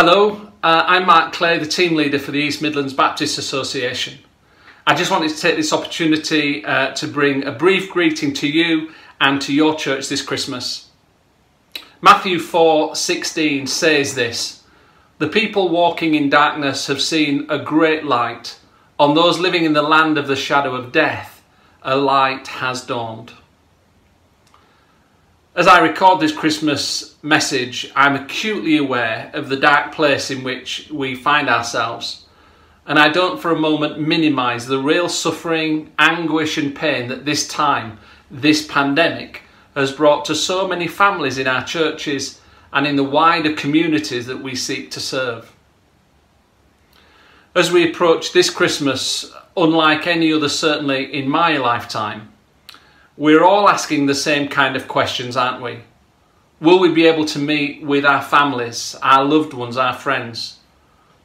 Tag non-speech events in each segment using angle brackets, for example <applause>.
Hello, uh, I'm Mark Clay, the team leader for the East Midlands Baptist Association. I just wanted to take this opportunity uh, to bring a brief greeting to you and to your church this Christmas. Matthew 4:16 says this: "The people walking in darkness have seen a great light; on those living in the land of the shadow of death, a light has dawned." As I record this Christmas message, I'm acutely aware of the dark place in which we find ourselves. And I don't for a moment minimize the real suffering, anguish, and pain that this time, this pandemic, has brought to so many families in our churches and in the wider communities that we seek to serve. As we approach this Christmas, unlike any other, certainly in my lifetime, we're all asking the same kind of questions, aren't we? Will we be able to meet with our families, our loved ones, our friends?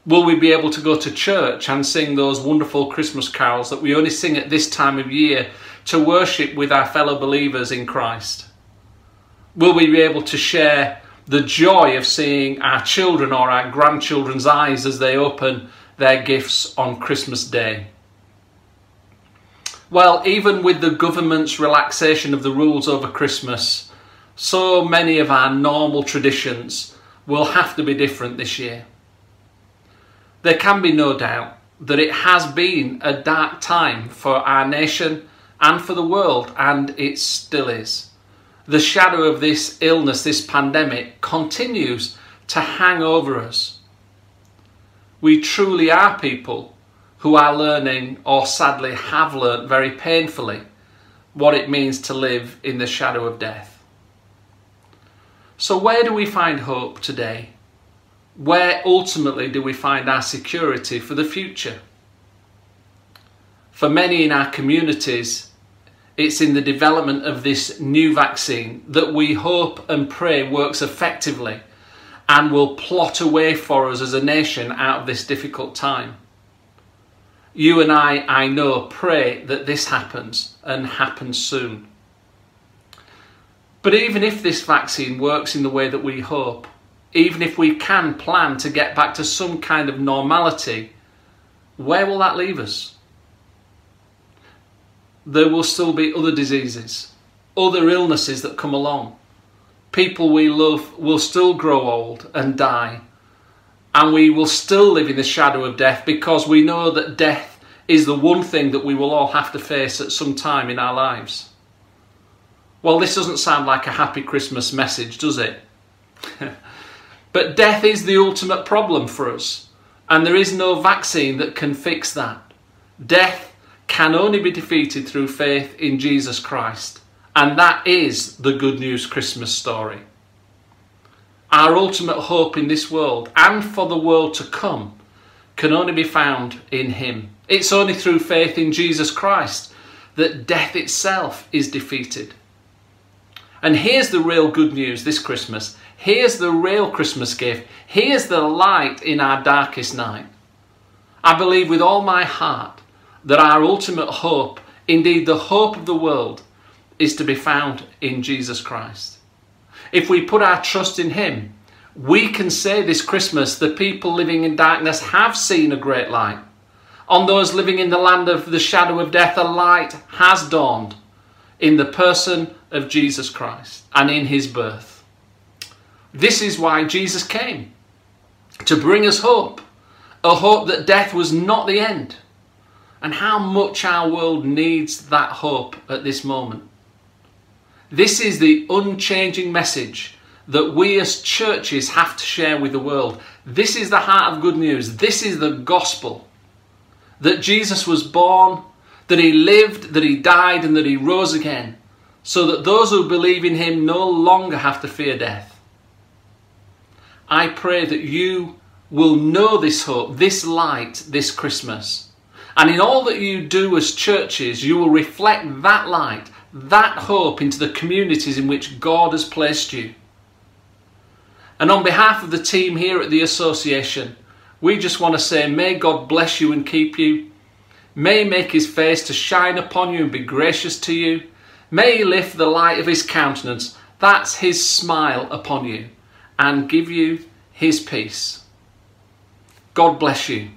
Will we be able to go to church and sing those wonderful Christmas carols that we only sing at this time of year to worship with our fellow believers in Christ? Will we be able to share the joy of seeing our children or our grandchildren's eyes as they open their gifts on Christmas Day? Well, even with the government's relaxation of the rules over Christmas, so many of our normal traditions will have to be different this year. There can be no doubt that it has been a dark time for our nation and for the world, and it still is. The shadow of this illness, this pandemic, continues to hang over us. We truly are people who are learning or sadly have learnt very painfully what it means to live in the shadow of death. So, where do we find hope today? Where ultimately do we find our security for the future? For many in our communities, it's in the development of this new vaccine that we hope and pray works effectively and will plot a way for us as a nation out of this difficult time you and I, I know, pray that this happens and happens soon. But even if this vaccine works in the way that we hope, even if we can plan to get back to some kind of normality, where will that leave us? There will still be other diseases, other illnesses that come along. People we love will still grow old and die and we will still live in the shadow of death because we know that death is the one thing that we will all have to face at some time in our lives. Well, this doesn't sound like a happy Christmas message, does it? <laughs> but death is the ultimate problem for us, and there is no vaccine that can fix that. Death can only be defeated through faith in Jesus Christ, and that is the good news Christmas story our ultimate hope in this world and for the world to come can only be found in Him. It's only through faith in Jesus Christ that death itself is defeated. And here's the real good news this Christmas. Here's the real Christmas gift. Here's the light in our darkest night. I believe with all my heart that our ultimate hope, indeed the hope of the world, is to be found in Jesus Christ if we put our trust in Him, we can say this Christmas the people living in darkness have seen a great light. On those living in the land of the shadow of death, a light has dawned in the person of Jesus Christ and in His birth. This is why Jesus came to bring us hope, a hope that death was not the end, and how much our world needs that hope at this moment. This is the unchanging message that we as churches have to share with the world. This is the heart of good news. This is the gospel that Jesus was born, that he lived, that he died, and that he rose again, so that those who believe in him no longer have to fear death. I pray that you will know this hope, this light, this Christmas. And in all that you do as churches, you will reflect that light that hope into the communities in which God has placed you. And on behalf of the team here at the Association, we just want to say, may God bless you and keep you. May make his face to shine upon you and be gracious to you. May he lift the light of his countenance, that's his smile upon you, and give you his peace. God bless you.